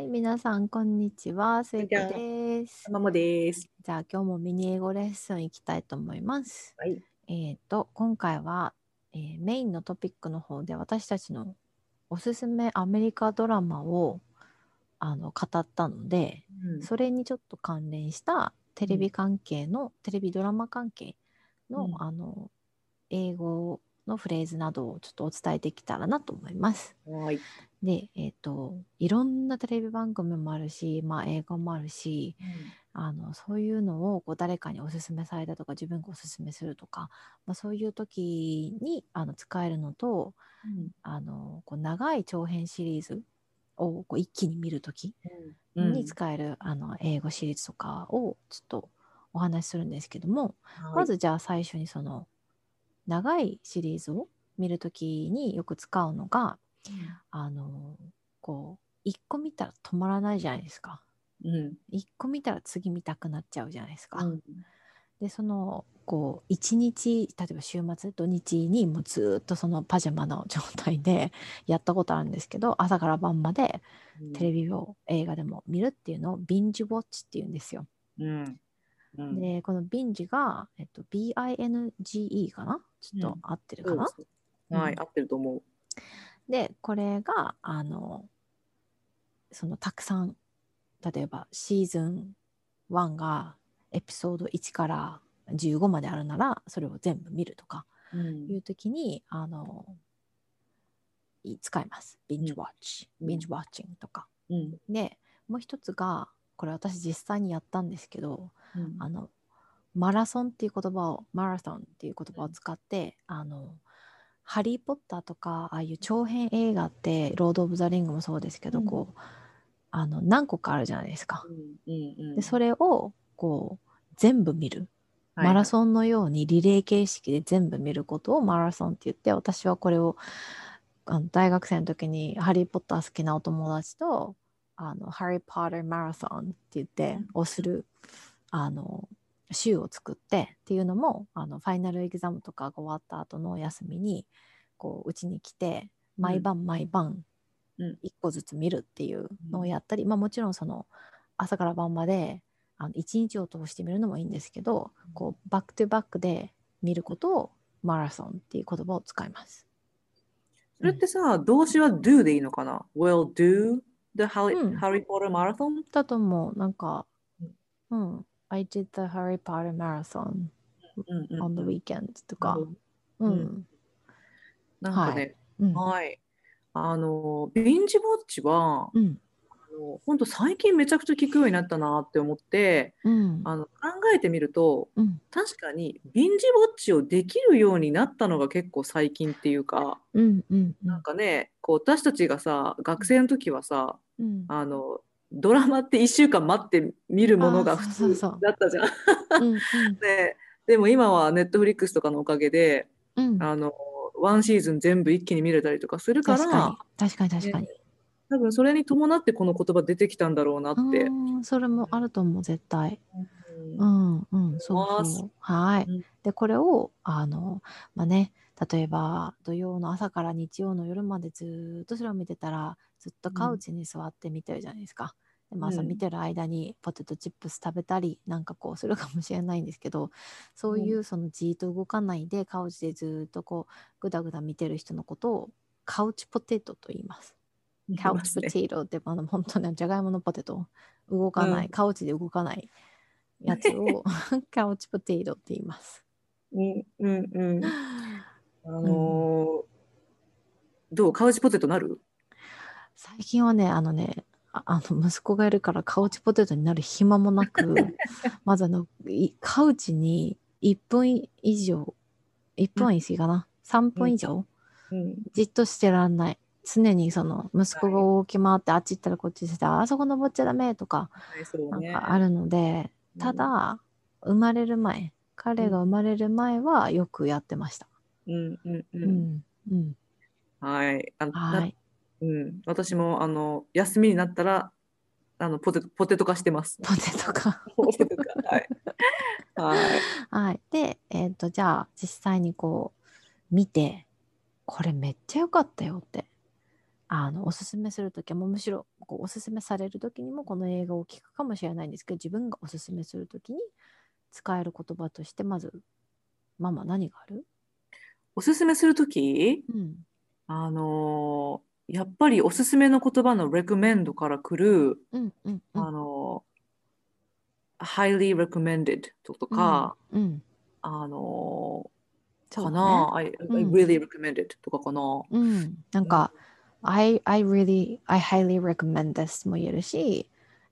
はい、皆さん、こんにちは。スイコです。ママです。じゃあ、今日もミニ英語レッスンいきたいと思います。はい。えっ、と、今回は、えーメインのトピックの方で私たちのおすすめアメリカドラマをあの語ったので、それにちょっと関連したテレビ関係の、テレビドラマ関係の,、うんあの英語のフレーズなどをちょっとお伝えできたらなと思います。はい。で、えっ、と、いろんなテレビ番組もあるし、まあ映画もあるし、あのそういうのをこう誰かにおすすめされたとか自分がおすすめするとか、まあ、そういう時にあの使えるのとあのこう長い長編シリーズをこう一気に見る時うん。に使える、あの英語シリーズとかをちょっとお話しするんですけども、まずじゃあ最初にその長いシリーズを見る時によく使うのがあのこう一個見たら止まらないじゃないですか。うん。一個見たら次見たくなっちゃうじゃないですか。うん。でそのこう一日例えば週末土日にもうずーっとそのパジャマの状態でやったことあるんですけど朝から晩までテレビを映画でも見るっていうのをビンジウォッチっていうんですよ。うん。うん。でこのビンジが、えっと、BINGE かな？ちょっと合ってるかな、そうですはい、うん合ってると思う。でこれがあのそのたくさん例えばシーズン1がエピソード1から15まであるならそれを全部見るとかうんいう時にあのい使います。ビンジウォッチ、うんビンジウォッチングとか。うん。でもう一つがこれ私実際にやったんですけどうんあのマラソンっていう言葉をマラソンっていう言葉を使って、あのハリー・ポッターとかああいう長編映画ってロード・オブ・ザ・リングもそうですけど、うんこうあの何個かあるじゃないですか。うんうん。でそれをこう全部見る、はいマラソンのようにリレー形式で全部見ることをマラソンって言って私はこれをあの大学生の時にハリー・ポッター好きなお友達とあのハリー・ポッター・マラソンって言ってをするあの週を作ってっていうのもあのファイナルエグザムとかが終わった後の休みにこううちに来て毎晩毎晩うん。1個ずつ見るっていうのをやったり、まあ、もちろんその朝から晩まであの1日を通して見るのもいいんですけどこうバックトゥバックで見ることをマラソンっていう言葉を使います。それってさ、動詞は do でいいのかな ?will do the Harry, うん。Harry Potter marathon? だともう。なんか、うん、I did the Harry Potter marathon on the weekend とか、ううん。ん、なんかね、うん、はい。あの、ビンジウォッチは、本当最近めちゃくちゃ聞くようになったなって思って、うん、あの考えてみると、うん、確かにビンジウォッチをできるようになったのが結構最近っていうか、うん、うん、なんかね、こう私たちがさ、学生の時はさ、うん、あのドラマって1週間待って見るものが普通だったじゃん。うん、ででも今はネットフリックスとかのおかげで、うん、あのワンシーズン全部一気に見れたりとかするか確ら、かに、確かに、確かに。多分それに伴ってこの言葉出てきたんだろうなって。うん、それもあると思う、絶対。ううんん、うん、そうそう。はいうん。で、これを、あの、まあね、例えば土曜の朝から日曜の夜までずーっとそれを見てたら、ずっとカウチに座って見てるじゃないですか。でまあ、うんその見てる間にポテトチップス食べたりなんかこうするかもしれないんですけどそういうそのじーっと動かないでカウチでずーっとこうぐだぐだ見てる人のことをカウチポテトと言います。カウチポテトってあの本当にじゃがいものポテト動かない、うんカウチで動かないやつを カウチポテトって言います。うんうんうん。あのーどう？カウチポテトなる？最近はねあのねあ あの息子がいるからカウチポテトになる暇もなく まずあのいカウチに1分以上1分は言い過ぎかな、3分以上、うん。じっとしてらんない。常にその息子が動き回ってあっち行ったらこっちしてあそこ登っちゃダメとかなんねかあるので、ただ生まれる前彼が生まれる前はよくやってました。うんうんううんん、うん、はいあのは。ないうん、私もあの休みになったらあのポテトポテト化してます。ポテトか。ポテト化はい。はい。はい。で、えっ、と、じゃあ、実際にこう、見て、これめっちゃ良かったよって。あのおすすめするときはもうむしろこうおすすめされるときにもこの映画を聞くかもしれないんですけど自分がおすすめするときに使える言葉としてまずママ何がある？おすすめするとき、うんあのーやっぱりおすすめの言葉の recommend から来る、うんうんうんあのー highly recommended とか、うんあのーかそうだねな、I, I うん really recommended とかかな。うん、なんか、I, I really, I highly recommend this も言えるし、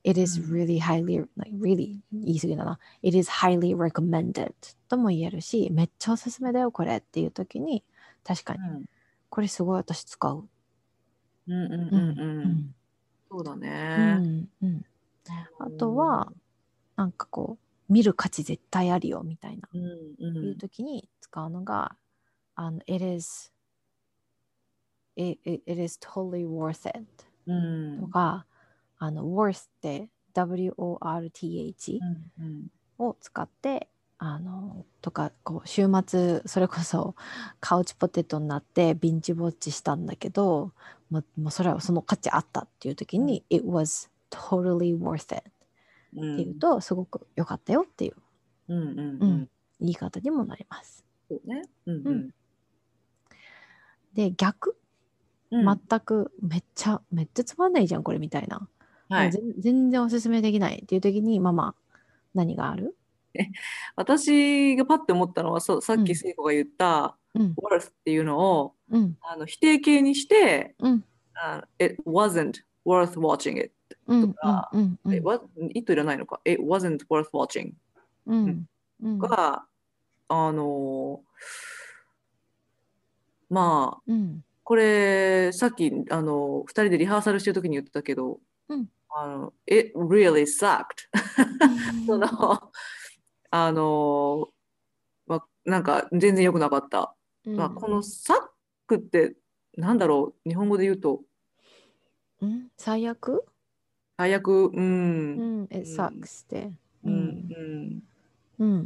It is うん really highly, like really 言い過ぎだな。It is highly recommended とも言えるし、めっちゃおすすめだよ、これっていう時に、確かに、これすごい私使う。うんうんうんうん。ううん。んそうだうね。んうん。あとは、なんかこう、見る価値絶対あるよみたいな、うんういうん時に使うのが、あの、It is, it, it, it is totally worth it うん。とか、あの worth って WORTH を使って、あのとかこう週末それこそカウチポテトになってビンチウォッチしたんだけどもうもうそれはその価値あったっていう時に、It was totally worth it うん。っていうとすごく良かったよっていう。うんうんううん。ん言い方にもなります。そうね。うんううんん。で逆、うん。全くめっちゃめっちゃつまんないじゃんこれみたいな、はい。全全然おすすめできないっていう時にママ何がある？私がパッて思ったのはさっうん。き聖子が言ったうん。worth っていうのをうん。あの否定形にしてうん。あ it wasn't worth watching it うんとかうんうん。it was it いらないのか？it wasn't worth watching うんうん。があのまあうん。これさっきあの2人でリハーサルしてる時に言ってたけど、うんあの It really sucked そのあの、まあ、なんか全然良くなかった、うん。まあ、この「サック」ってなんだろう？日本語で言うと。うん？最悪？最悪。ううん。ん It うん sucks って。うん。うんうん。っ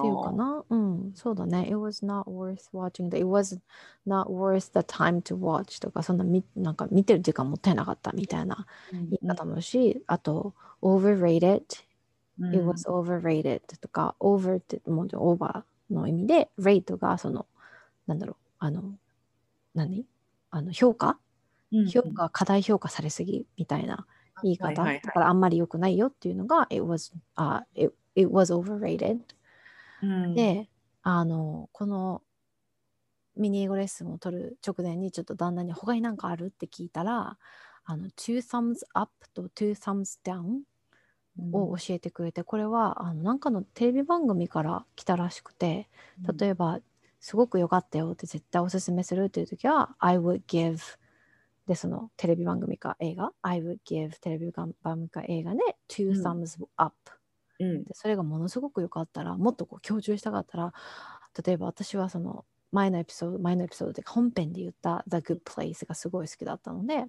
ていうかな。うん。そうだね。It was not worth watching. It was not worth the time to watch とかそんなみなんか見てる時間もったいなかったみたいなうん。言い方もしあと overrated うん。It was overrated とか over ってもうオーバーの意味で rate がそのなんだろうあの何？あの評価？うん評価過大評価されすぎみたいな言い方、だからあんまり良くないよっていうのが it was,、uh, it, it was overrated. うん。であのこのミニ英語レッスンを取る直前にちょっと旦那に他に何かある？って聞いたらあの two thumbs up と two thumbs down を教えてくれてこれはあのなんかのテレビ番組から来たらしくて例えばすごく良かったよって絶対おすすめするっていう時は I would give でそのテレビ番組か映画？I would give テレビ番組か映画で two うん。thumbs up うん。でそれがものすごく良かったらもっとこう強調したかったら例えば私はその前のエピソード前のエピソードで本編で言った The Good Place がすごい好きだったので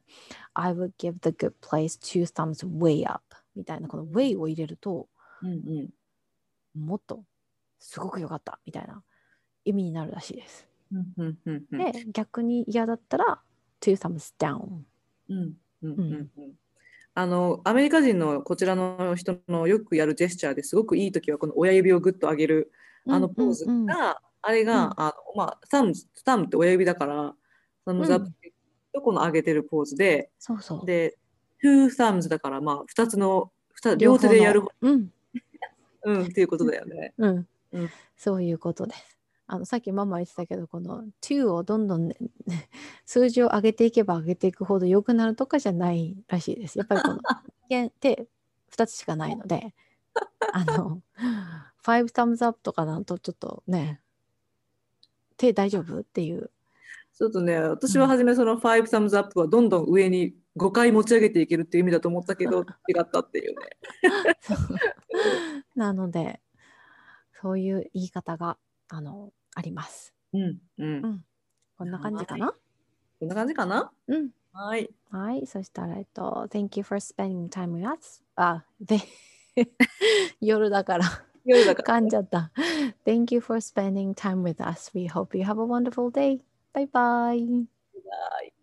I would give The Good Place two thumbs way up みたいなこの way を入れるとうんうん。もっとすごく良かったみたいな意味になるらしいです。うんうんうんうん。で逆に嫌だったら two thumbs down うんうんうんうん。うんあのアメリカ人のこちらの人のよくやるジェスチャーですごくいい時はこの親指をグッと上げるあのポーズが、うん。うんうんあれが、うん。あのまあサムスタムって親指だからサムズアップとこの上げてるポーズで、そうそう。で two thumbs だからまあ2つの二両手でやるうん。うんっていうことだよね。うん、うん。そういうことです。あのさっきママ言ってたけどこの2をどんどん、ね、数字を上げていけば上げていくほど良くなるとかじゃないらしいです。やっぱりこの人間って2つしかないのであの5 thumbs up とかなんとちょっとね手大丈夫っていうちょっとね私は初めその5 thumbs up はどんどん上に5回持ち上げていけるっていう意味だと思ったけど 違ったっていうね。なのでそういう言い方があのあります。うんうんうんこんな感じかなこんな感じかなうんはい。はい、そしたら、えっと、Thank you for spending time with us. あ、で、夜だから夜だから噛んじゃった。Thank you for spending time with us. We hope you have a wonderful day. Bye bye. はい